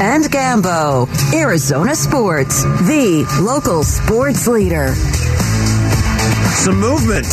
and Gambo. Arizona Sports, the local sports leader. Some movement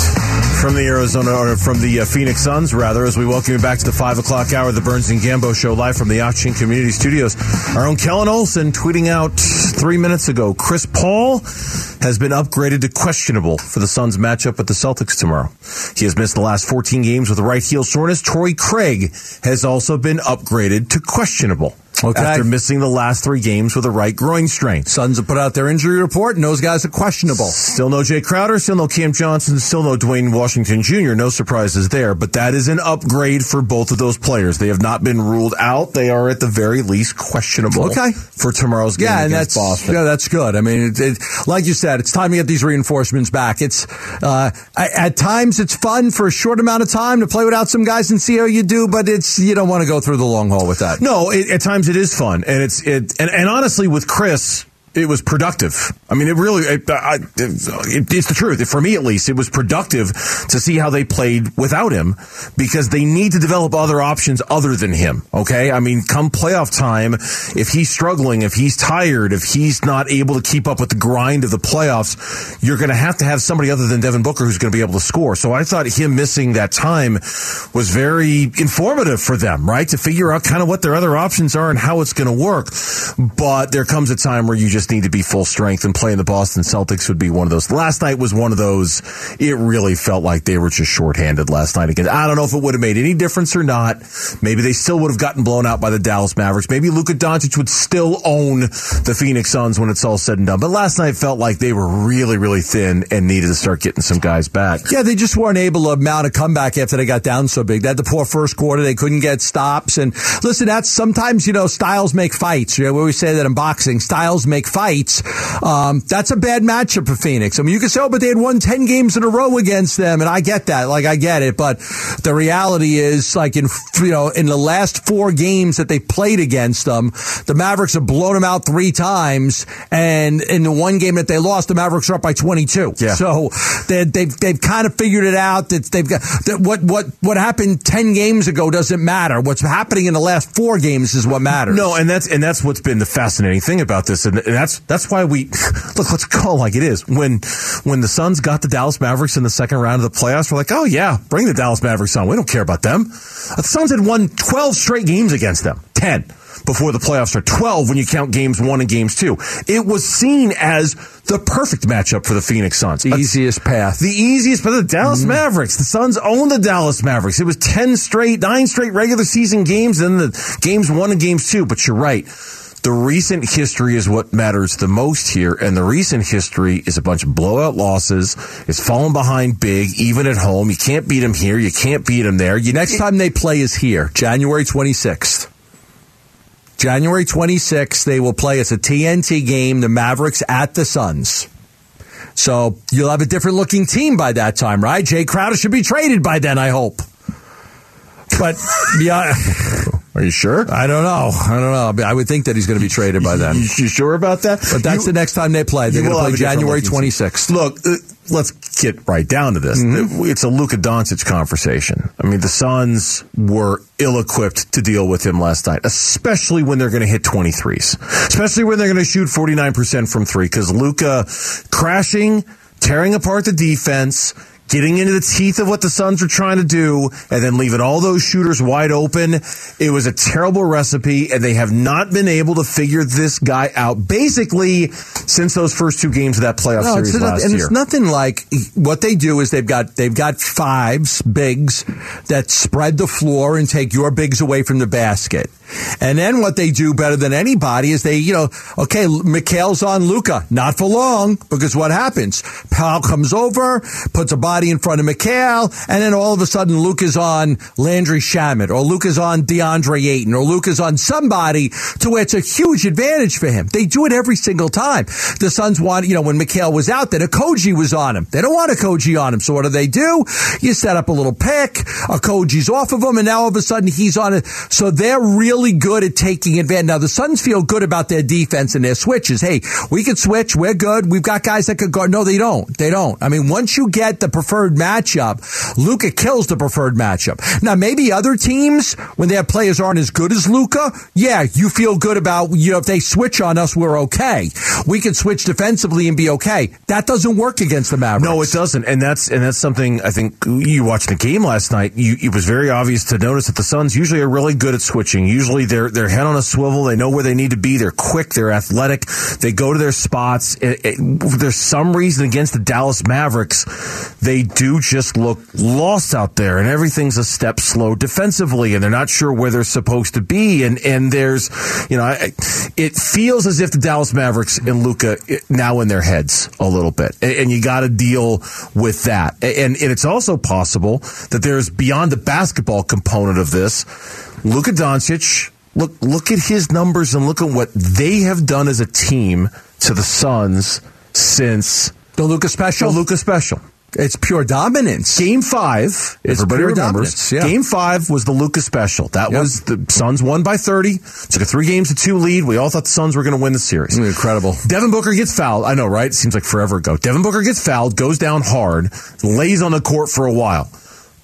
from the Arizona or from the uh, Phoenix Suns, rather, as we welcome you back to the five o'clock hour the Burns and Gambo show live from the Auction Community Studios. Our own Kellan Olson tweeting out three minutes ago: Chris Paul has been upgraded to questionable for the Suns matchup with the Celtics tomorrow. He has missed the last 14 games with a right heel soreness. Torrey Craig has also been upgraded to questionable. Okay. After missing the last three games with a right groin strain. Suns have put out their injury report, and those guys are questionable. Still no Jay Crowder, still no Cam Johnson, still no Duane Washington Jr. No surprises there, but that is an upgrade for both of those players. They have not been ruled out. They are at the very least questionable. Okay. For tomorrow's game Yeah, and that's Boston. yeah, that's good. I mean, it, it, like you said, it's time to get these reinforcements back. It's uh, at times it's fun for a short amount of time to play without some guys and see how you do, but it's you don't want to go through the long haul with that. No, it, at times it is fun, and it's it, and, and honestly, with Chris, it was productive. I mean, it really, it, uh, I, uh, it, it's the truth. For me, at least, it was productive to see how they played without him because they need to develop other options other than him. Okay, I mean, come playoff time, if he's struggling, if he's tired, if he's not able to keep up with the grind of the playoffs, you're going to have to have somebody other than Devin Booker who's going to be able to score. So I thought him missing that time was very informative for them, right? To figure out kind of what their other options are and how it's going to work. But there comes a time where you just need to be full strength and playing the Boston Celtics would be one of those. Last night was one of those. It really felt like they were just shorthanded last night again. I don't know if it would have made any difference or not. Maybe they still would have gotten blown out by the Dallas Mavericks. Maybe Luka Doncic would still own the Phoenix Suns when it's all said and done. But last night felt like they were really, really thin and needed to start getting some guys back. Yeah, they just weren't able to mount a comeback after they got down so big. They had the poor first quarter. They couldn't get stops. And listen, that's sometimes, you know, styles make fights. You know, we always say that in boxing, styles make fights. Um, Um, that's a bad matchup for Phoenix. I mean, you can say, oh, but they had won 10 games in a row against them. And I get that. Like, I get it. But the reality is, like, in, you know, in the last four games that they played against them, the Mavericks have blown them out three times. And in the one game that they lost, the Mavericks are up by 22. Yeah. So they, they've, they've kind of figured it out that they've got that what, what, what happened 10 games ago doesn't matter. What's happening in the last four games is what matters. No, and that's and that's what's been the fascinating thing about this, and, and that's that's why we look. Let's call it like it is. When when the Suns got the Dallas Mavericks in the second round of the playoffs, we're like, oh yeah, bring the Dallas Mavericks on. We don't care about them. Uh, the Suns had won twelve straight games against them, ten before the playoffs start. Twelve when you count games one and games two. It was seen as the perfect matchup for the Phoenix Suns. The easiest path. The easiest, but the Dallas mm-hmm. Mavericks. The Suns own the Dallas Mavericks. It was 10 straight, nine straight regular season games, then the games one and games two. But you're right. The recent history is what matters the most here. And the recent history is a bunch of blowout losses. It's falling behind big, even at home. You can't beat them here. You can't beat them there. You Next time they play is here, January 26th. January 26th, they will play. It's a TNT game, the Mavericks at the Suns. So you'll have a different looking team by that time, right? Jay Crowder should be traded by then, I hope. But yeah, Are you sure? I don't know. I don't know. I would think that he's going to be traded by then. You, you sure about that? But that's You- the next time they play. They're going to play January 26th. Look, uh, let's get right down to this. Mm-hmm. It's a Luka Doncic conversation. I mean, the Suns were ill-equipped to deal with him last night, especially when they're going to hit 23s, especially when they're going to shoot 49% from three, because Luka crashing, tearing apart the defense, getting into the teeth of what the Suns were trying to do, and then leaving all those shooters wide open. It was a terrible recipe, and they have not been able to figure this guy out basically since those first two games of that playoff No, series last and year. it's nothing like what they do is they've got they've got fives bigs that spread the floor and take your bigs away from the basket. And then what they do better than anybody is they, you know, okay, Mikal's on Luka, not for long, because what happens? Powell comes over, puts a body in front of Mikal, and then all of a sudden Luka's on Landry Shamet, or Luka's on DeAndre Ayton, or Luka's on somebody to where it's a huge advantage for him. They do it every single time. The Suns want, you know, when Mikal was out there, Okogie was on him. They don't want Okogie on him. So what do they do? You set up a little pick, Okogie's off of him, and now all of a sudden he's on it. So they're really good at taking advantage. Now the Suns feel good about their defense and their switches. Hey, we can switch. We're good. We've got guys that could guard. No, they don't. They don't. I mean, once you get the preferred matchup, Luka kills the preferred matchup. Now, maybe other teams, when their players aren't as good as Luka, yeah, you feel good about, you know, if they switch on us, we're okay. We can switch defensively and be okay. That doesn't work against the Mavericks. No, it doesn't. And that's, and that's something I think you watched the game last night. You, it was very obvious to notice that the Suns usually are really good at switching. Usually they're, they're head on a swivel. They know where they need to be. They're quick. They're athletic. They go to their spots. It, it, there's some reason against the Dallas Mavericks, they do just look lost out there and everything's a step slow defensively and they're not sure where they're supposed to be. And, and there's, you know, it feels as if the Dallas Mavericks and Luka eh, now in their heads a little bit. And you got to deal with that. And, and it's also possible that there's beyond the basketball component of this, Luka Doncic look look at his numbers and look at what they have done as a team to the Suns since the Luka special. The Luka special. It's pure dominance. Game five, it's everybody remembers. Yeah. Game five was the Luka special. That yep. was the Suns won by 30. Took a three games to two lead. We all thought the Suns were going to win the series. Mm, incredible. Devin Booker gets fouled. I know, right? It seems like forever ago. Devin Booker gets fouled, goes down hard, lays on the court for a while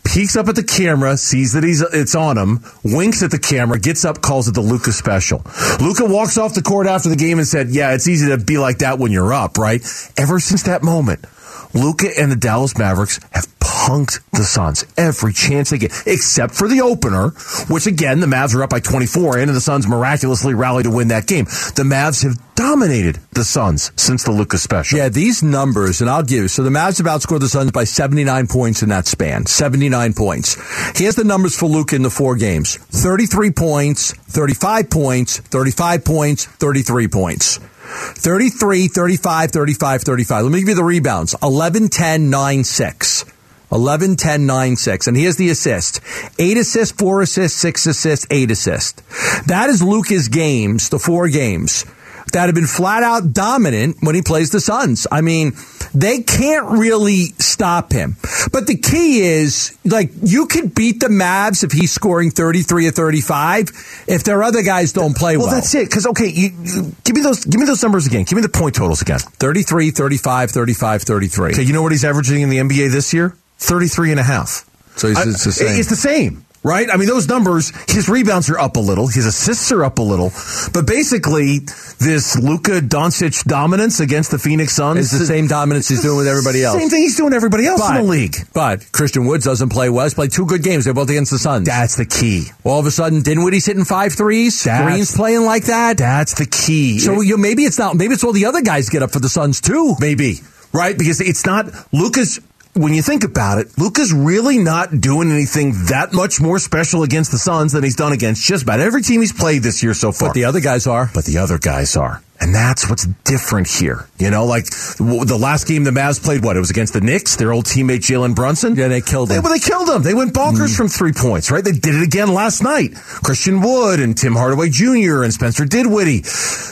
peeks up at the camera, sees that he's it's on him, winks at the camera, gets up, calls it the Luka special. Luka walks off the court after the game and said, "Yeah, it's easy to be like that when you're up, right?" Ever since that moment, Luka and the Dallas Mavericks have punked the Suns every chance they get, except for the opener, which again, the Mavs are up by 24 and the Suns miraculously rally to win that game. The Mavs have dominated the Suns since the Luka special. Yeah, these numbers, and I'll give you, so the Mavs have outscored the Suns by 79 points in that span. 79 points. Here's the numbers for Luka in the four games. 33 points, 35 points, 35 points, 33 points. 33, 35, 35, 35. Let me give you the rebounds. 11, 10, 9, 6. 11, 10, 9, 6. And here's the assist. Eight assists, four assists, six assists, eight assists. That is Luka's games, the four games that have been flat out dominant when he plays the Suns. I mean, they can't really stop him. But the key is, like, you can beat the Mavs if he's scoring 33 or 35 if their other guys don't play well. Well, that's it. Because, okay, you, you, give me those give me those numbers again. Give me the point totals again 33, 35, 35, 33. Okay, you know what he's averaging in the NBA this year? 33 and a half. So it's, it's the same. It's the same right? I mean, those numbers, his rebounds are up a little, his assists are up a little, but basically, this Luka Doncic dominance against the Phoenix Suns is the same dominance he's doing with everybody else. Same thing he's doing everybody else but, in the league. But Christian Woods doesn't play well. He's played two good games. They're both against the Suns. That's the key. All of a sudden, Dinwiddie's hitting five threes. That's, Green's playing like that. That's the key. So you, maybe it's not. Maybe it's all the other guys get up for the Suns too. Maybe right? Because it's not Luka's when you think about it, Luka's really not doing anything that much more special against the Suns than he's done against just about every team he's played this year so far. But the other guys are. But the other guys are. And that's what's different here. You know, like the last game the Mavs played, what? It was against the Knicks, their old teammate Jalen Brunson. Yeah, they killed him. They, well, they killed him. They went bonkers mm. from three points, right? They did it again last night. Christian Wood and Tim Hardaway Jr. and Spencer Dinwiddie.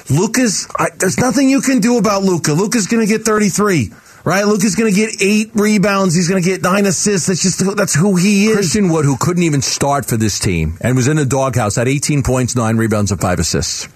Luka's, there's nothing you can do about Luka. Luka's going to get 33 right? Luka's going to get eight rebounds. He's going to get nine assists. That's just that's who he is. Christian Wood, who couldn't even start for this team and was in the doghouse, had 18 points, nine rebounds, and five assists.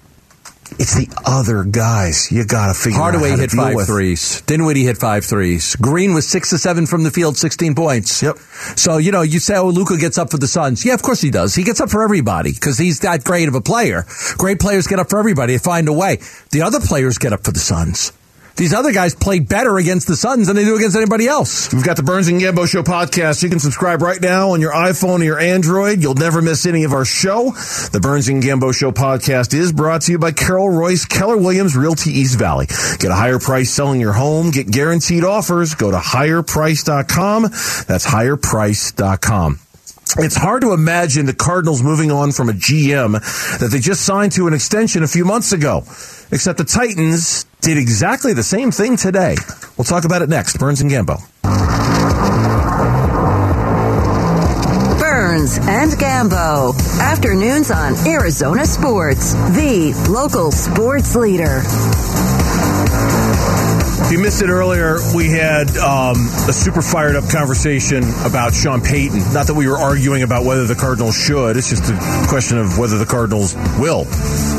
It's the other guys you got to figure Hardaway out Hardaway hit five with. threes. Dinwiddie hit five threes. Green was six to seven from the field, 16 points. Yep. So, you know, you say, oh, Luka gets up for the Suns. Yeah, of course he does. He gets up for everybody because he's that great of a player. Great players get up for everybody. They find a way. The other players get up for the Suns. These other guys play better against the Suns than they do against anybody else. We've got the Burns and Gambo Show podcast. You can subscribe right now on your iPhone or your Android. You'll never miss any of our show. The Burns and Gambo Show podcast is brought to you by Carol Royse, Keller Williams Realty East Valley. Get a higher price selling your home. Get guaranteed offers. Go to higherprice.com. That's higherprice.com. It's hard to imagine the Cardinals moving on from a GM that they just signed to an extension a few months ago. Except the Titans did exactly the same thing today. We'll talk about it next. Burns and Gambo. Burns and Gambo. Afternoons on Arizona Sports, the local sports leader. If you missed it earlier, we had um, a super fired up conversation about Sean Payton. Not that we were arguing about whether the Cardinals should. It's just a question of whether the Cardinals will.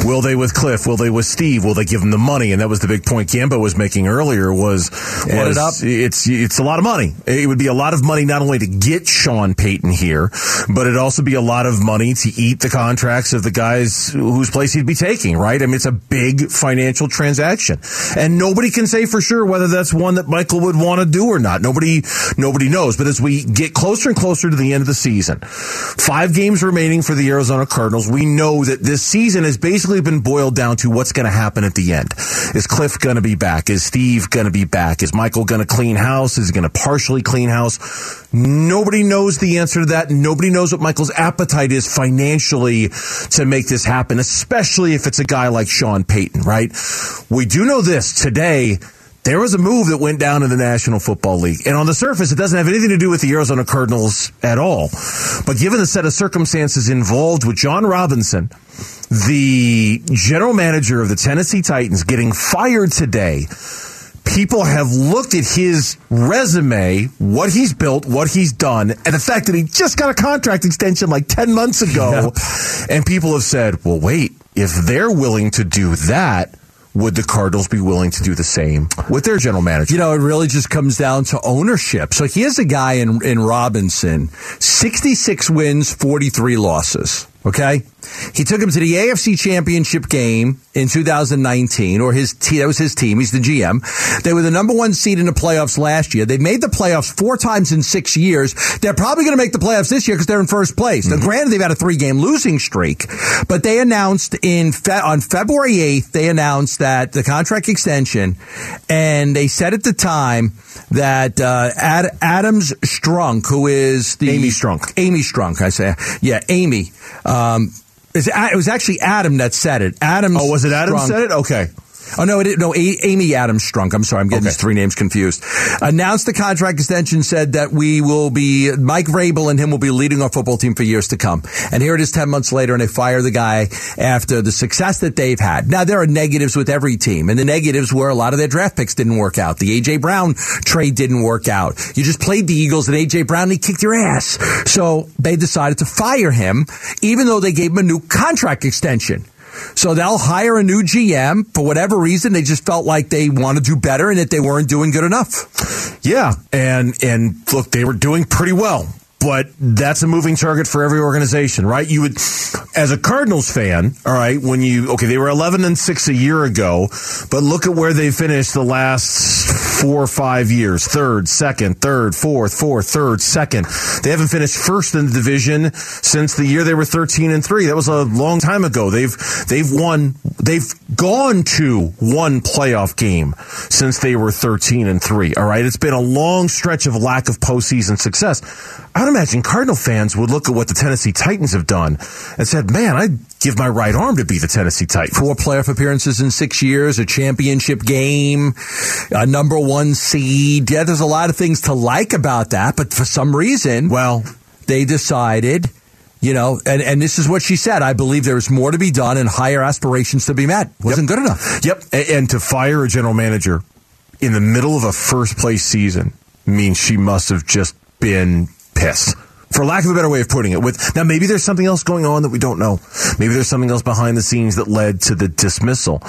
Will they with Cliff? Will they with Steve? Will they give him the money? And that was the big point Gambo was making earlier. Was, was it up. it's it's a lot of money. It would be a lot of money not only to get Sean Payton here, but it'd also be a lot of money to eat the contracts of the guys whose place he'd be taking. Right? I mean, it's a big financial transaction, and nobody can say for sure whether that's one that Michael would want to do or not. Nobody nobody knows. But as we get closer and closer to the end of the season, five games remaining for the Arizona Cardinals, we know that this season has basically been boiled down to what's going to happen at the end. Is Cliff going to be back? Is Steve going to be back? Is Michael going to clean house? Is he going to partially clean house? Nobody knows the answer to that. Nobody knows what Michael's appetite is financially to make this happen, especially if it's a guy like Sean Payton, right? We do know this today. There was a move that went down in the National Football League. And on the surface, it doesn't have anything to do with the Arizona Cardinals at all. But given the set of circumstances involved with Jon Robinson, the general manager of the Tennessee Titans getting fired today, people have looked at his resume, what he's built, what he's done, and the fact that he just got a contract extension like 10 months ago. And people have said, well, wait, if they're willing to do that, would the Cardinals be willing to do the same with their general manager? You know, it really just comes down to ownership. So here's a guy in, in Robinson 66 wins, 43 losses. Okay. He took him to the AFC championship game in 2019, or his team, that was his team. He's the GM. They were the number one seed in the playoffs last year. They made the playoffs four times in six years. They're probably going to make the playoffs this year because they're in first place. Now, granted, they've had a three game losing streak, but they announced in Fe- on February 8th, they announced that the contract extension, and they said at the time that uh, Ad- Adams Strunk, who is the Amy Strunk. Amy Strunk, I say, yeah, Amy. Um, it was actually Adam that said it. Adam. Oh, was it Adam said it? Okay. Oh no, it, no. A- Amy Adams Strunk. I'm sorry, I'm getting Okay. these three names confused. Announced the contract extension. Said that we will be Mike Vrabel and him will be leading our football team for years to come. And here it is, ten months later, and they fire the guy after the success that they've had. Now there are negatives with every team, and the negatives were a lot of their draft picks didn't work out. The AJ Brown trade didn't work out. You just played the Eagles and AJ Brown, and he kicked your ass. So they decided to fire him, even though they gave him a new contract extension. So they'll hire a new GM for whatever reason. They just felt like they want to do better and that they weren't doing good enough. Yeah, and and look, they were doing pretty well, but that's a moving target for every organization, right? You would, as a Cardinals fan, all right, when you okay, they were eleven and six a year ago, but look at where they finished the last four or five years: third, second, third, fourth, fourth, third, second. They haven't finished first in the division since the year they were thirteen and three. That was a long time ago. They've they've won, they've gone to one playoff game since they were thirteen and three. All right, it's been a long stretch of lack of postseason success. I would imagine Cardinal fans would look at what the Tennessee Titans have done and said, "Man, I'd give my right arm to be the Tennessee Titans." Four playoff appearances in six years, a championship game, a number one seed. Yeah, there's a lot of things to like about that, but for some reason, Well, they decided, you know, and, and this is what she said. I believe there is more to be done and higher aspirations to be met. Wasn't good enough. Yep. A- And to fire a general manager in the middle of a first place season means she must have just been pissed. For lack of a better way of putting it, with now maybe there's something else going on that we don't know. Maybe there's something else behind the scenes that led to the dismissal.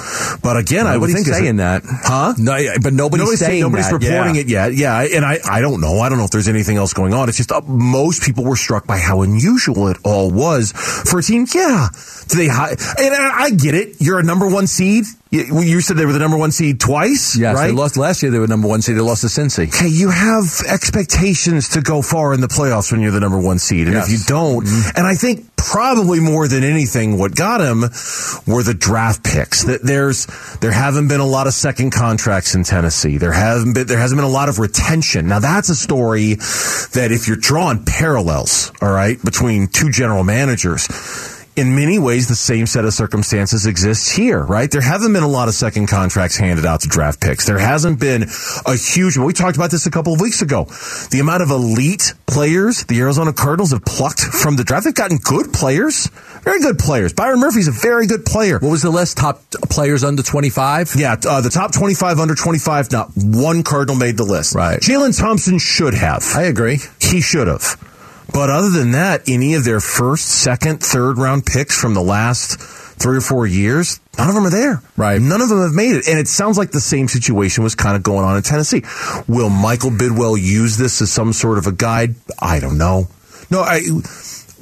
But again, I would Nobody's think saying that, huh? No, but nobody's, nobody's saying nobody's that. reporting Yeah. it yet. Yeah, and I, I don't know. I don't know if there's anything else going on. It's just uh, most people were struck by how unusual it all was for a team. Yeah, do they? Hi- and I, I get it. You're a number one seed. You, you said they were the number one seed twice, Yes, right? they lost last year. They were number one seed. They lost to Cincy. Okay, you have expectations to go far in the playoffs when you're the number one seed. And if you don't, mm-hmm. and I think probably more than anything, what got him were the draft picks. That there's there haven't been a lot of second contracts in Tennessee. There haven't been there hasn't been a lot of retention. Now that's a story that if you're drawing parallels, all right, between two general managers. In many ways, the same set of circumstances exists here, right? There haven't been a lot of second contracts handed out to draft picks. There hasn't been a huge, we talked about this a couple of weeks ago. The amount of elite players the Arizona Cardinals have plucked from the draft, they've gotten good players, very good players. Byron Murphy's a very good player. What was the list? Top players under 25? Yeah, uh, the top 25 under 25, not one Cardinal made the list. Right. Jalen Thompson should have. I agree. He should have. But other than that, any of their first, second, third round picks from the last three or four years, none of them are there. Right. None of them have made it. And it sounds like the same situation was kind of going on in Tennessee. Will Michael Bidwill use this as some sort of a guide? I don't know. No, I.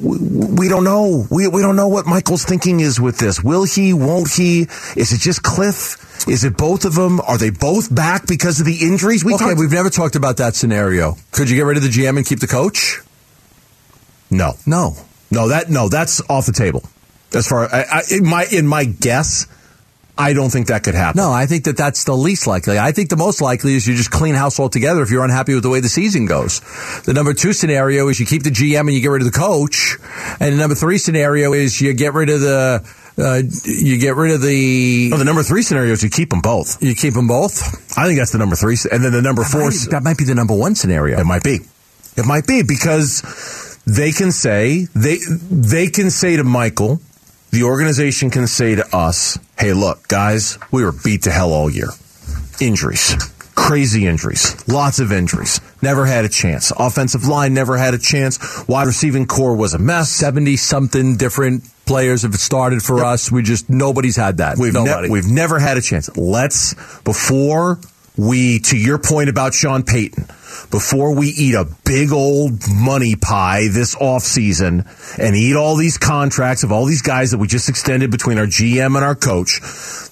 We don't know. We, we don't know what Michael's thinking is with this. Will he? Won't he? Is it just Cliff? Is it both of them? Are they both back because of the injuries? We okay, talked- we've never talked about that scenario. Could you get rid of the GM and keep the coach? No, no, no. That no, that's off the table. As far I, I, in my in my guess, I don't think that could happen. No, I think that that's the least likely. I think the most likely is you just clean house altogether if you're unhappy with the way the season goes. The number two scenario is you keep the GM and you get rid of the coach, and the number three scenario is you get rid of the. Uh, you get rid of the. Oh, the number three scenario is you keep them both. You keep them both. I think that's the number three, and then the number four. Might, that might be the number one scenario. It might be. It might be because they can say they they can say to Michael, the organization can say to us, "Hey, look, guys, we were beat to hell all year. Injuries, crazy injuries, lots of injuries. Never had a chance. Offensive line never had a chance. Wide receiving core was a mess. Seventy something different players have started for yep. us. We just nobody's had that. We've ne- we've never had a chance. Let's before we to your point about Sean Payton." before we eat a big old money pie this offseason and eat all these contracts of all these guys that we just extended between our GM and our coach.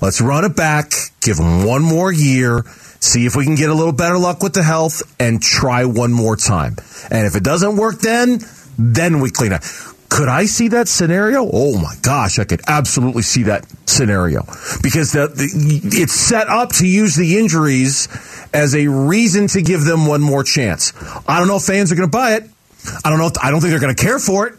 Let's run it back, give them one more year, see if we can get a little better luck with the health, and try one more time. And if it doesn't work then, then we clean up. Could I see that scenario? Oh my gosh, I could absolutely see that scenario because the, the, it's set up to use the injuries as a reason to give them one more chance. I don't know if fans are going to buy it. I don't know. If, I don't think they're going to care for it.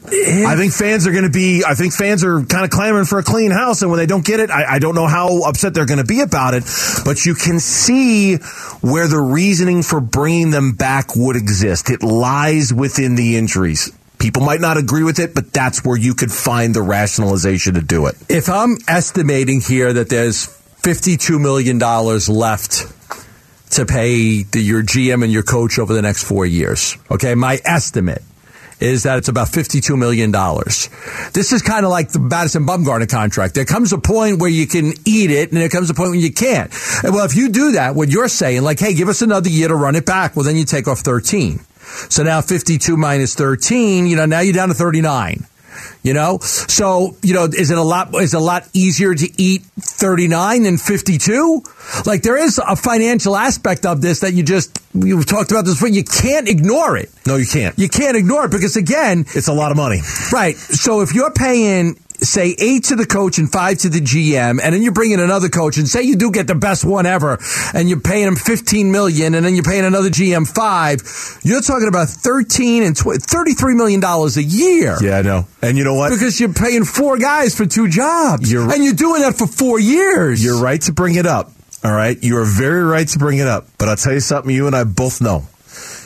I think fans are going to be. I think fans are kind of clamoring for a clean house, and when they don't get it, I, I don't know how upset they're going to be about it. But you can see where the reasoning for bringing them back would exist. It lies within the injuries. People might not agree with it, but that's where you could find the rationalization to do it. If I'm estimating here that there's $52 million left to pay the, your GM and your coach over the next four years, okay, my estimate is that it's about $52 million. This is kind of like the Madison Bumgarner contract. There comes a point where you can eat it and there comes a point when you can't. Well, if you do that, what you're saying, like, hey, give us another year to run it back, well, then you take off 13. So now 52 minus 13, you know, now you're down to 39. You know, so you know, is it a lot? Is it a lot easier to eat 39 than 52? Like there is a financial aspect of this that you just you've talked about this before. You can't ignore it. No, you can't. You can't ignore it because again, it's a lot of money. Right. So if you're paying say eight to the coach and five to the GM, and then you bring in another coach and say you do get the best one ever, and you're paying him 15 million, and then you're paying another GM five, you're talking about 13 and tw- 33 million dollars a year. Yeah, I know. And you know what? Because you're paying four guys for two jobs. You're, and you're doing that for four years. You're right to bring it up. All right. You are very right to bring it up. But I'll tell you something you and I both know.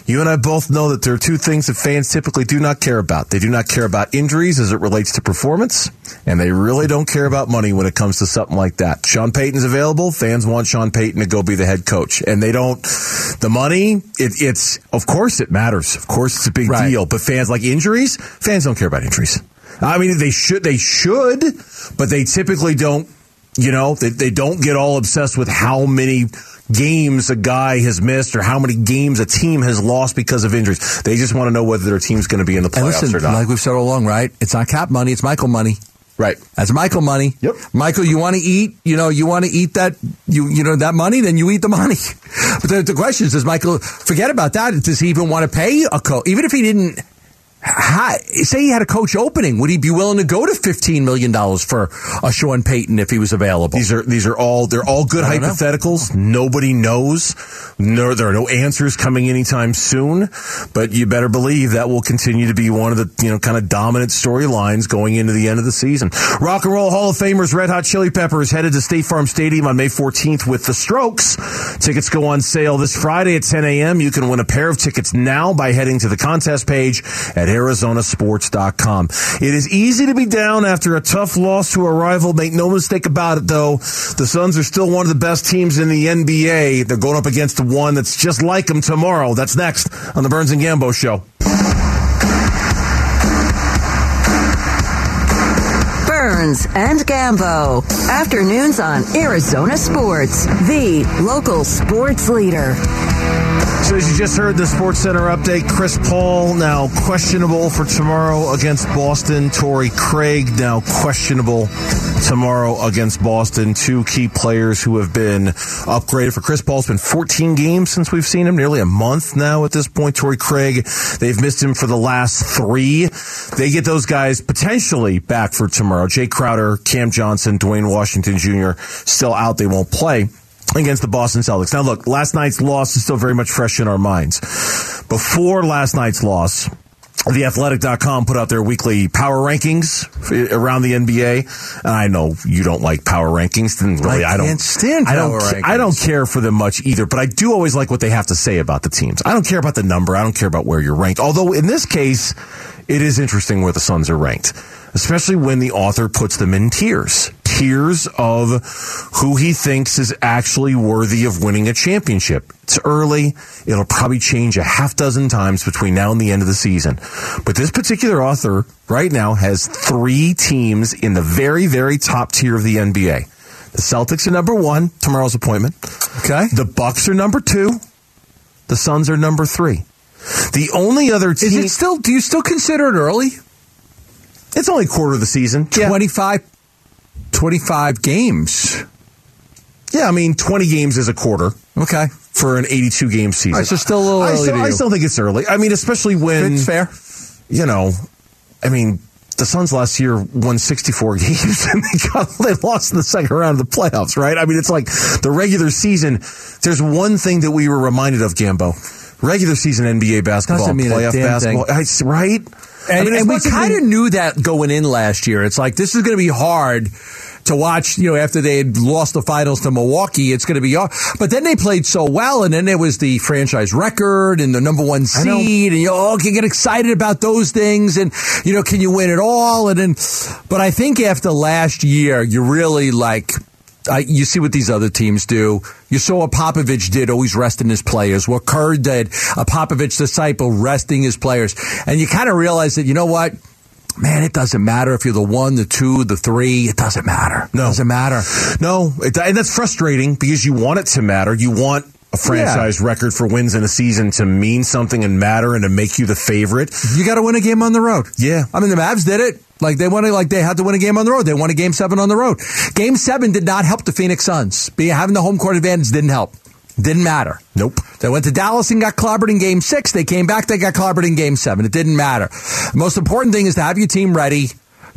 You and I both know that there are two things that fans typically do not care about. They do not care about injuries as it relates to performance, and they really don't care about money when it comes to something like that. Sean Payton's available. Fans want Sean Payton to go be the head coach, and they don't. The money, it, it's of course it matters. Of course it's a big right. deal. But fans like injuries. Fans don't care about injuries. I mean, they should. They should, but they typically don't. You know, they, they don't get all obsessed with how many games a guy has missed or how many games a team has lost because of injuries. They just want to know whether their team's going to be in the playoffs listen, or not. Like we've said all along, right? It's not cap money, it's Michael money. Right. That's Michael money. Yep. Michael, you want to eat, you know, you want to eat that, you, you know, that money, then you eat the money. But the, the question is, does Michael forget about that? Does he even want to pay a coach? Even if he didn't How, say he had a coach opening, would he be willing to go to fifteen million dollars for a Sean Payton if he was available? These are these are all they're all good hypotheticals. Know. Nobody knows. No, there are no answers coming anytime soon. But you better believe that will continue to be one of the you know kind of dominant storylines going into the end of the season. Rock and Roll Hall of Famers Red Hot Chili Peppers headed to State Farm Stadium on May 14th with the Strokes. Tickets go on sale this Friday at 10 a.m. You can win a pair of tickets now by heading to the contest page at ArizonaSports.com. It is easy to be down after a tough loss to a rival. Make no mistake about it, though. The Suns are still one of the best teams in the NBA. They're going up against the one that's just like them tomorrow. That's next on the Burns and Gambo Show. Burns and Gambo. Afternoons on Arizona Sports, the local sports leader. So as you just heard the Sports Center update, Chris Paul now questionable for tomorrow against Boston. Torrey Craig now questionable tomorrow against Boston. Two key players who have been upgraded for Chris Paul. It's been 14 games since we've seen him, nearly a month now at this point. Torrey Craig, they've missed him for the last three. They get those guys potentially back for tomorrow. Jay Crowder, Cam Johnson, Duane Washington Jr. still out. They won't play against the Boston Celtics. Now, look, last night's loss is still very much fresh in our minds. Before last night's loss, theathletic.com put out their weekly power rankings around the NBA. And I know you don't like power rankings. And really, I, I don't stand I don't, rankings. I don't care for them much either, but I do always like what they have to say about the teams. I don't care about the number. I don't care about where you're ranked. Although in this case, it is interesting where the Suns are ranked especially when the author puts them in tiers. Tiers of who he thinks is actually worthy of winning a championship. It's early. It'll probably change a half dozen times between now and the end of the season. But this particular author right now has three teams in the very, very top tier of the NBA. The Celtics are number one, tomorrow's appointment. Okay. The Bucks are number two. The Suns are number three. The only other team. Is it still, do you still consider it early? It's only a quarter of the season. Yeah. 25, 25 games. Yeah, I mean, 20 games is a quarter. Okay. For an 82 game season. Right, so still a little I early. Still, I still think it's early. I mean, especially when. It's fair. You know, I mean, the Suns last year won 64 games and they got they lost in the second round of the playoffs, right? I mean, it's like the regular season. There's one thing that we were reminded of, Gambo. Regular season NBA basketball, playoff basketball, I, right? And, I mean, and we kind of knew that going in last year. It's like this is going to be hard to watch, you know, after they had lost the finals to Milwaukee, it's going to be hard. But then they played so well, and then there was the franchise record and the number one seed, and you all can get excited about those things, and you know, can you win it all? And then, but I think after last year, you really like I, you see what these other teams do. You saw what Popovich did, always resting his players. What Kerr did, a Popovich disciple, resting his players. And you kind of realize that, you know what? Man, it doesn't matter if you're the one, the two, the three. It doesn't matter. No. It doesn't matter. No. It, and that's frustrating because you want it to matter. You want a franchise yeah. record for wins in a season to mean something and matter and to make you the favorite. You got to win a game on the road. Yeah. I mean, the Mavs did it. Like they wanted, like they had to win a game on the road. They won a game seven on the road. Game seven did not help the Phoenix Suns. Being having the home court advantage didn't help. Didn't matter. Nope. They went to Dallas and got clobbered in game six. They came back, they got clobbered in game seven. It didn't matter. The most important thing is to have your team ready.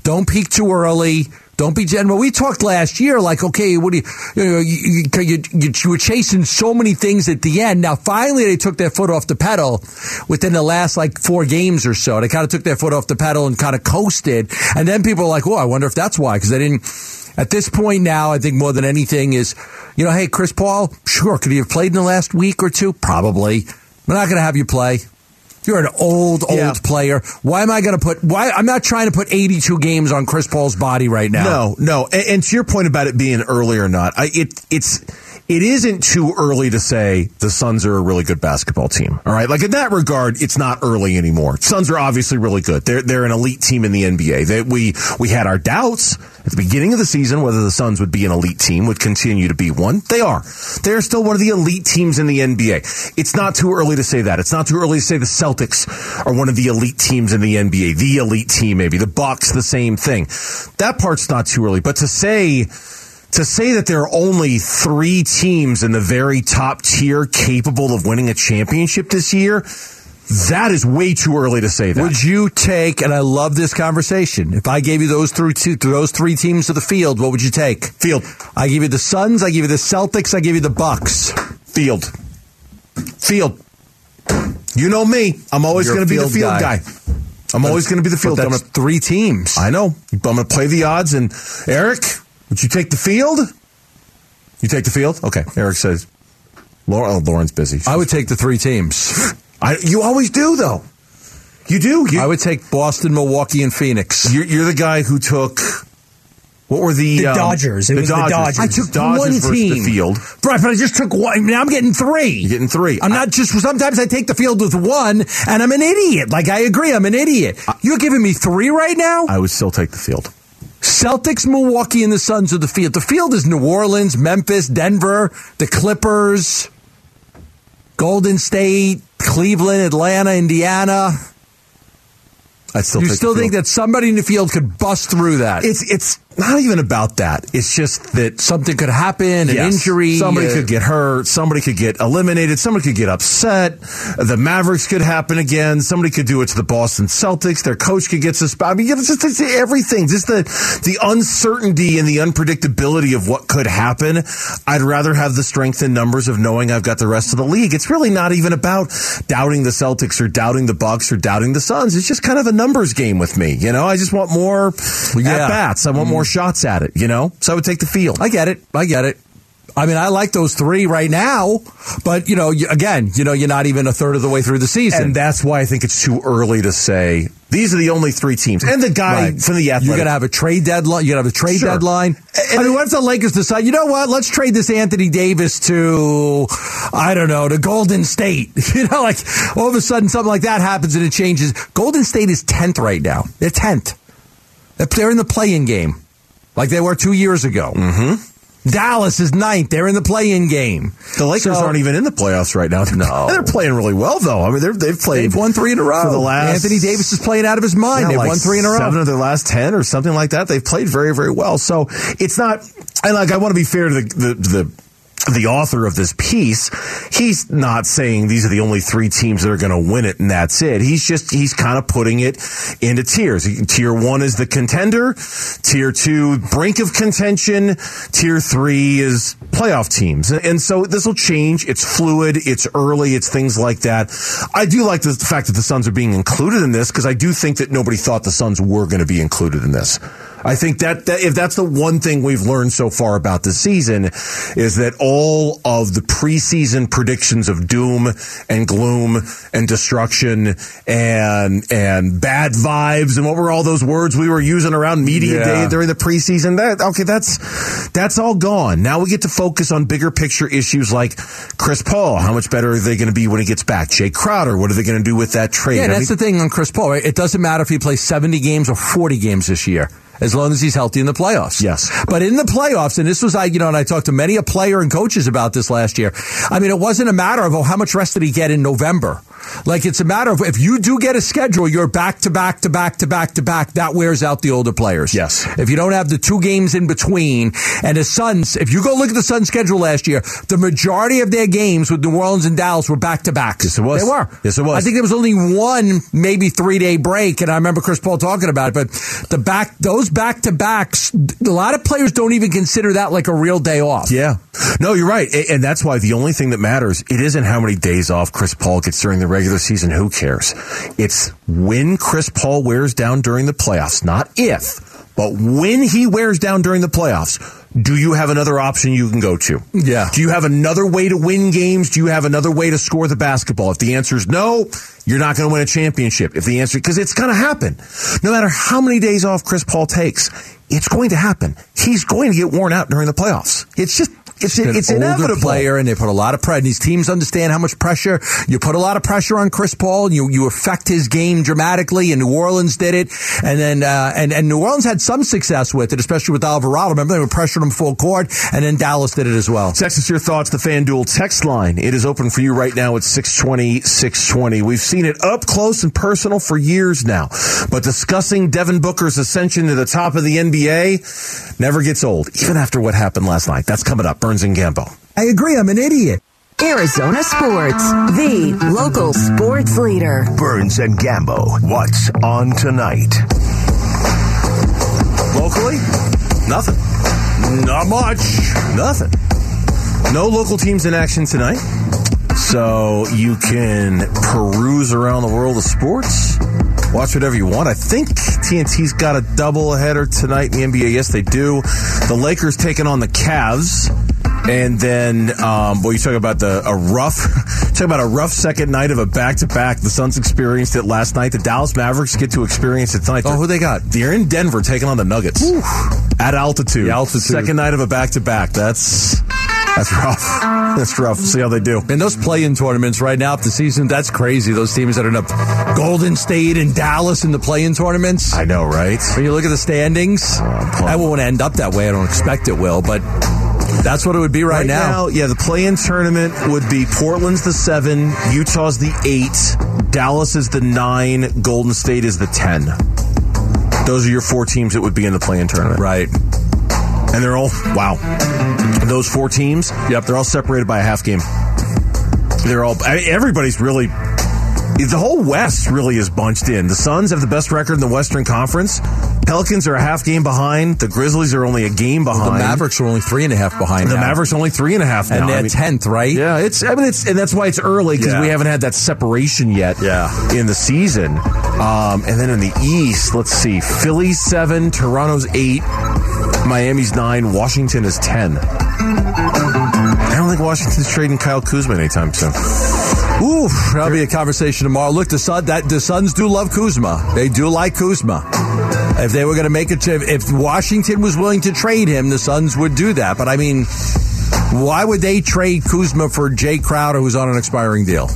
Don't peak too early. Don't be general. We talked last year, like, okay, what do you, you, know, you, you, you, you, were chasing so many things at the end. Now, finally, they took their foot off the pedal within the last like four games or so. They kind of took their foot off the pedal and kind of coasted. And then people are like, oh, I wonder if that's why, because they didn't. At this point now, I think more than anything is, you know, hey, Chris Paul, sure, could he have played in the last week or two? Probably. We're not going to have you play. You're an old, old yeah. player. Why am I going to put? Why I'm not trying to put 82 games on Chris Paul's body right now. No, no. And, and to your point about it being early or not, I, it it's it isn't too early to say the Suns are a really good basketball team. All right. Like in that regard, it's not early anymore. Suns are obviously really good. They're, they're an elite team in the NBA. They, we, we had our doubts at the beginning of the season whether the Suns would be an elite team, would continue to be one. They are. They're still one of the elite teams in the NBA. It's not too early to say that. It's not too early to say the Celtics are one of the elite teams in the NBA. The elite team, maybe. The Bucks, the same thing. That part's not too early. But to say, to say that there are only three teams in the very top tier capable of winning a championship this year, That is way too early to say that. Would you take? And I love this conversation. If I gave you those three, two, those three teams to the field, what would you take? Field. I give you the Suns. I give you the Celtics. I give you the Bucks. Field. Field. You know me. I'm always going to be the field guy. guy. I'm always going to be the field. But field guy. that's three teams. I know. but I'm going to play the odds. And Eric, would you take the field? You take the field? Okay. Eric says, Lauren, oh, Lauren's busy. I would take the three teams. I, you always do, though. You do. You, I would take Boston, Milwaukee, and Phoenix. you're, you're the guy who took. What were the, The um, Dodgers. It was the Dodgers. I took Dodgers one team. the field. Right, but I just took one. Now I'm getting three. You're getting three. I'm not just. Sometimes I take the field with one, and I'm an idiot. Like I agree, I'm an idiot. You're giving me three right now. I would still take the field. Celtics, Milwaukee, and the Suns are the field. The field is New Orleans, Memphis, Denver, the Clippers, Golden State, Cleveland, Atlanta, Indiana. I'd still you still think that somebody in the field could bust through that? it's it's not even about that. It's just that Something could happen, an Yes. injury. Somebody uh, could get hurt. Somebody could get eliminated. Somebody could get upset. The Mavericks could happen again. Somebody could do it to the Boston Celtics. Their coach could get suspended. I mean, it's just it's everything. Just the the uncertainty and the unpredictability of what could happen. I'd rather have the strength in numbers of knowing I've got the rest of the league. It's really not even about doubting the Celtics or doubting the Bucks or doubting the Suns. It's just kind of a numbers game with me. You know, I just want more Yeah. at bats. I want more shots at it. You know, so I would take the field. I get it. I get it. I mean, I like those three right now, but you know, again, you know, you're not even a third of the way through the season. And that's why I think it's too early to say these are the only three teams. And the guy Right. from the Athletic. You're gonna have a trade deadline. You're gonna have a trade Sure. deadline. And- I mean, what if the Lakers decide? You know what? Let's trade this Anthony Davis to, I don't know, to Golden State. You know, like all of a sudden something like that happens and it changes. Golden State is tenth right now. They're tenth. They're in the play-in game, like they were two years ago. Mm-hmm. Dallas is ninth. They're in the play-in game. the Lakers So- aren't even in the playoffs right now. No. they're playing really well though. I mean, they're, they've played. They've won three in a row. for the last. Anthony Davis is playing out of his mind. yeah, They've like won three in a row. Seven of their last ten, or something like that. They've played very, very well. So it's not. And like, I want to be fair to the the. the the author of this piece, he's not saying these are the only three teams that are going to win it and that's it. He's just, he's kind of putting it into tiers. Tier one is the contender. Tier two, brink of contention. Tier three is playoff teams. And so this will change. It's fluid. It's early. It's things like that. I do like the fact that the Suns are being included in this because I do think that nobody thought the Suns were going to be included in this. I think that, that if that's the one thing we've learned so far about the season is that all of the preseason predictions of doom and gloom and destruction and and bad vibes and what were all those words we were using around media Yeah. day during the preseason that okay that's that's all gone. Now we get to focus on bigger picture issues like Chris Paul, how much better are they going to be when he gets back? Jay Crowder, what are they going to do with that trade? Yeah, I that's mean- the thing on Chris Paul. Right? It doesn't matter if he plays 70 games or 40 games this year. As long as he's healthy in the playoffs. Yes. But in the playoffs, and this was, I, you know, and I talked to many a player and coaches about this last year. I mean, it wasn't a matter of, oh, how much rest did he get in November? Like, it's a matter of if you do get a schedule, you're back to back to back to back to back. That wears out the older players. Yes. If you don't have the two games in between, and the Suns, if you go look at the Suns schedule last year, the majority of their games with New Orleans and Dallas were back to back. Yes, it was. They were. Yes, it was. I think there was only one, maybe three day break, and I remember Chris Paul talking about it. But the back, those back to backs, a lot of players don't even consider that like a real day off. Yeah. No, you're right. And that's why the only thing that matters, it isn't how many days off Chris Paul gets during the regular season. Who cares? It's when Chris Paul wears down during the playoffs, not if, but when he wears down during the playoffs. Do you have another option you can go to? Yeah. Do you have another way to win games? Do you have another way to score the basketball? If the answer is no, you're not going to win a championship. If the answer, because it's going to happen. No matter how many days off Chris Paul takes, it's going to happen. He's going to get worn out during the playoffs. It's just, it's, an it's older inevitable. player, and they put a lot of pressure. These teams understand how much pressure you put a lot of pressure on Chris Paul. You you affect his game dramatically, and New Orleans did it, and then uh, and and New Orleans had some success with it, especially with Alvarado. Remember they were pressuring him full court, and then Dallas did it as well. Text us your thoughts, the FanDuel text line. It is open for you right now at 620, 620. We've seen it up close and personal for years now. But discussing Devin Booker's ascension to the top of the NBA never gets old, even after what happened last night. That's coming up. Burns and Gambo. I agree. I'm an idiot. Arizona Sports, the local sports leader. Burns and Gambo, what's on tonight? Locally, nothing. Not much. Nothing. No local teams in action tonight. So you can peruse around the world of sports. Watch whatever you want. I think TNT's got a double header tonight in the NBA. Yes, they do. The Lakers taking on the Cavs. And then, um, boy, you talk about the a rough, talk about a rough second night of a back to back. The Suns experienced it last night. The Dallas Mavericks get to experience it tonight. Oh, who they got? They're in Denver taking on the Nuggets at altitude. The altitude. Second night of a back to back. That's that's rough. That's rough. See how they do. And those play-in tournaments right now, up the season, that's crazy. Those teams that are in up Golden State and Dallas in the play-in tournaments. I know, right? When you look at the standings, I won't end up that way. I don't expect it will, but that's what it would be right, now. yeah, the play-in tournament would be Portland's the seven, Utah's the eight, Dallas is the nine, Golden State is the ten. Those are your four teams that would be in the play-in tournament. Right. And they're all wow. Those four teams, yep, they're all separated by a half game. They're all I mean, everybody's really the whole West really is bunched in. The Suns have the best record in the Western Conference. Pelicans are a half game behind. The Grizzlies are only a game behind. The Mavericks are only three and a half behind. The now. Mavericks are only three and a half now. and they're mean- tenth, right? yeah, it's. I mean, it's, and that's why it's early because Yeah. we haven't had that separation yet. Yeah. in the season. Um, and then in the East, let's see: Philly's seven, Toronto's eight, Miami's nine, Washington is ten. I don't think Washington's trading Kyle Kuzma anytime soon. Ooh, that'll be a conversation tomorrow. Look, the Sun that the Suns do love Kuzma. They do like Kuzma. If they were going to make it to, if Washington was willing to trade him, the Suns would do that. But I mean, why would they trade Kuzma for Jae Crowder, who's on an expiring deal?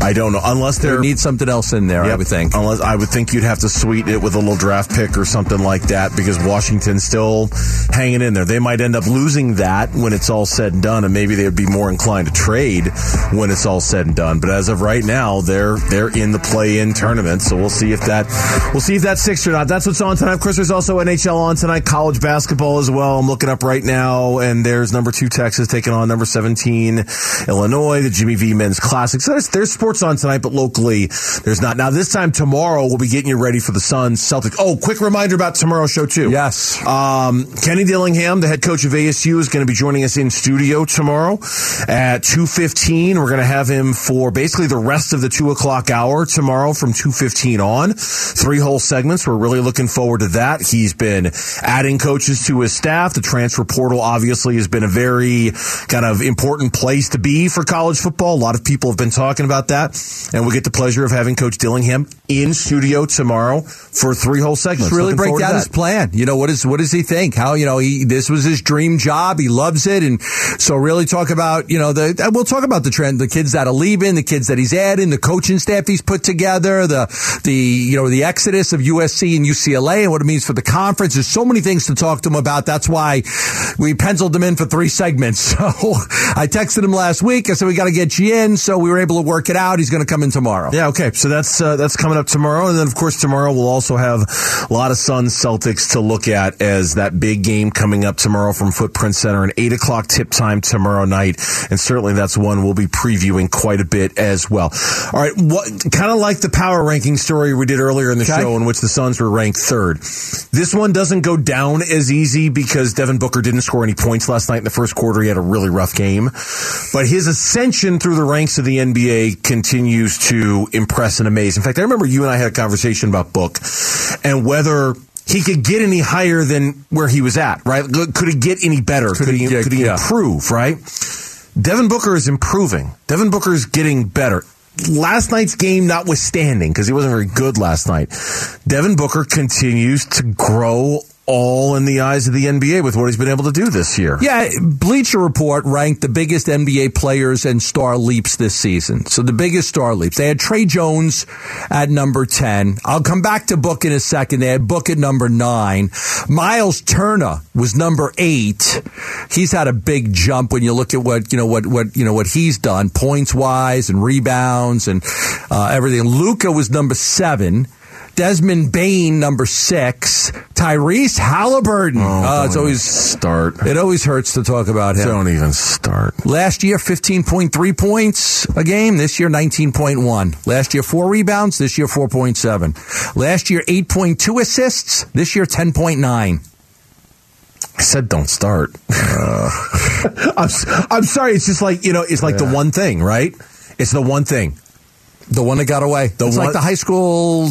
I don't know unless They they're need something else in there. I would think. Unless I would think you'd have to sweeten it with a little draft pick or something like that because Washington's still hanging in there. They might end up losing that when it's all said and done, and maybe they would be more inclined to trade when it's all said and done. But as of right now, they're they're in the play-in tournament, so we'll see if that we'll see if that sticks or not. That's what's on tonight. Of course, there's also NHL on tonight, college basketball as well. I'm looking up right now, and there's number two Texas taking on number 17 Illinois, the Jimmy V Men's Classic. So there's, there's sports on tonight, but locally there's not. Now this time tomorrow we'll be getting you ready for the Suns Celtics. Oh, quick reminder about tomorrow's show too. Yes. Um, Kenny Dillingham, the head coach of ASU, is going to be joining us in studio tomorrow at 2.15. We're going to have him for basically the rest of the 2 o'clock hour tomorrow from 2.15 on. Three whole segments. We're really looking forward to that. He's been adding coaches to his staff. The transfer portal obviously has been a very kind of important place to be for college football. A lot of people have been talking about that. And we get the pleasure of having Coach Dillingham in studio tomorrow for three whole segments. Let's really Looking break down his plan. You know, what is what does he think? How you know he this was his dream job. He loves it, and so really talk about you know the uh, we'll talk about the trend, the kids that are leaving, the kids that he's adding, the coaching staff he's put together, the the you know the exodus of USC and UCLA and what it means for the conference. There's so many things to talk to him about. That's why we penciled him in for three segments. So I texted him last week. I said we got to get you in, so we were able to work it out. He's going to come in tomorrow. Yeah, okay. So that's uh, that's coming up tomorrow, and then of course tomorrow we'll also have a lot of Suns Celtics to look at as that big game coming up tomorrow from Footprint Center, an eight o'clock tip time tomorrow night, and certainly that's one we'll be previewing quite a bit as well. All right, what kind of like the power ranking story we did earlier in the Okay. show, in which the Suns were ranked third. This one doesn't go down as easy because Devin Booker didn't score any points last night in the first quarter. He had a really rough game, but his ascension through the ranks of the NBA continues to impress and amaze. In fact, I remember you and I had a conversation about Book and whether he could get any higher than where he was at, right? Could he get any better? Could, he he, get- could he yeah. improve, right? Devin Booker is improving. Devin Booker is getting better. Last night's game notwithstanding, because he wasn't very good last night, Devin Booker continues to grow all in the eyes of the NBA with what he's been able to do this year. Yeah, Bleacher Report ranked the biggest NBA players and star leaps this season. So the biggest star leaps. They had Tre Jones at number 10. I'll come back to Book in a second. They had Book at number 9. Miles Turner was number 8. He's had a big jump when you look at what, you know, what what you know what he's done points wise and rebounds and uh, everything. Luka was number 7. Desmond Bane, number six. Tyrese Halliburton. Oh, Uh, it's always start. it always hurts to talk about him. Don't even start. Last year, 15.3 points a game. This year, 19.1. Last year, four rebounds. This year, 4.7. Last year, 8.2 assists. This year, 10.9. I said don't start. I'm, s- I'm sorry. It's just like, you know, it's like the one thing, right? It's the one thing. The one that got away. The it's one- like the high school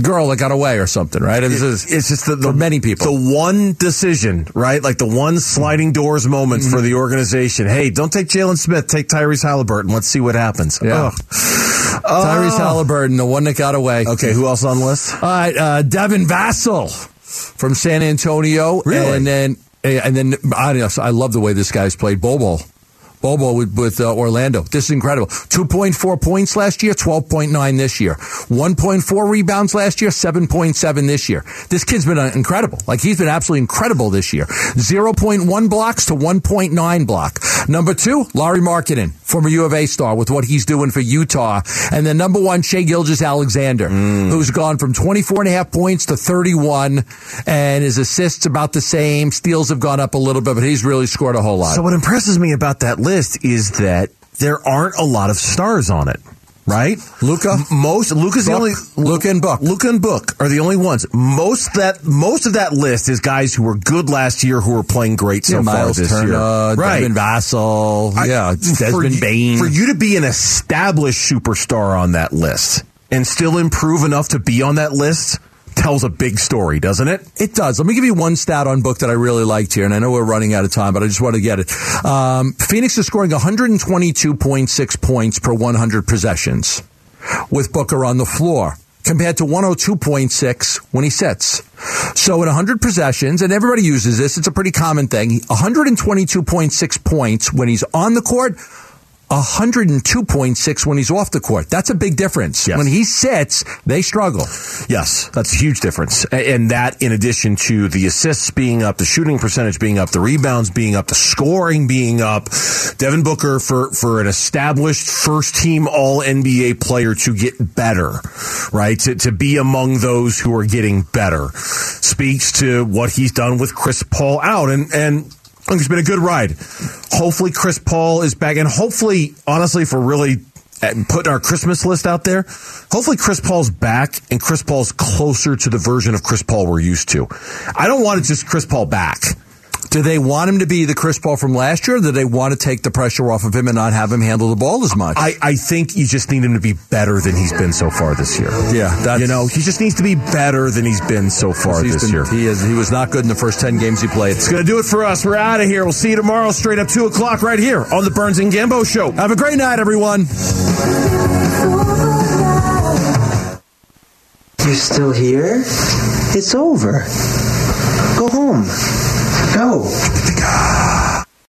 girl that got away or something, right? It's, just- It's just the, the for many people. the one decision, right? Like the one sliding doors moment for the organization. Hey, don't take Jalen Smith, take Tyrese Halliburton. Let's see what happens. Yeah. Ugh. Tyrese Halliburton, the one that got away. Okay, who else on the list? All right, uh, Devin Vassell from San Antonio, Really? and then and then I, know, I love the way this guy's played Bol Bol. Bol Bol with, with uh, Orlando. This is incredible. 2.4 points last year, 12.9 this year. 1.4 rebounds last year, 7.7 this year. This kid's been uh, incredible. Like, he's been absolutely incredible this year. 0.1 blocks to 1.9 block. Number two, Lauri Markkanen, former U of A star, with what he's doing for Utah. And then number one, Shai Gilgeous-Alexander, who's gone from 24 and a half points to 31, and his assists about the same. Steals have gone up a little bit, but he's really scored a whole lot. So what impresses me about that list is that there aren't a lot of stars on it. Right, Luka? M- Most Luka's the only Luka and Book. Luca and Book are the only ones. Most that most of that list is guys who were good last year who are playing great so yeah, far Miles this Turner, year. Right, Devin Vassell, I- yeah, Desmond you- Bane. For you to be an established superstar on that list and still improve enough to be on that list tells a big story, doesn't it? It does. Let me give you one stat on book that I really liked here, and I know we're running out of time, but I just want to get it. Um, Phoenix is scoring 122.6 points per 100 possessions with Booker on the floor. Compared to 102.6 when he sits. So in 100 possessions, and everybody uses this, it's a pretty common thing. 122.6 points when he's on the court, 102.6 when he's off the court. That's a big difference. Yes. When he sits, they struggle. Yes, that's a huge difference. And that, in addition to the assists being up, the shooting percentage being up, the rebounds being up, the scoring being up, Devin Booker for, for an established first team all NBA player to get better, right? To, to be among those who are getting better speaks to what he's done with Chris Paul out. And, and Think it's been a good ride. Hopefully, Chris Paul is back, and hopefully, honestly, for really uh, putting our Christmas list out there, hopefully Chris Paul's back, and Chris Paul's closer to the version of Chris Paul we're used to. I don't want it just Chris Paul back. Do they want him to be the Chris Paul from last year, or do they want to take the pressure off of him and not have him handle the ball as much? I, I think you just need him to be better than he's been so far this year. Yeah, that's- you know, he just needs to be better than he's been so far this been- year. He is. He was not good in the first ten games he played. It's going to do it for us. We're out of here. We'll see you tomorrow, straight up 2 o'clock, right here on the Burns and Gambo Show. Have a great night, everyone. You're still here? It's over. Go home. Go.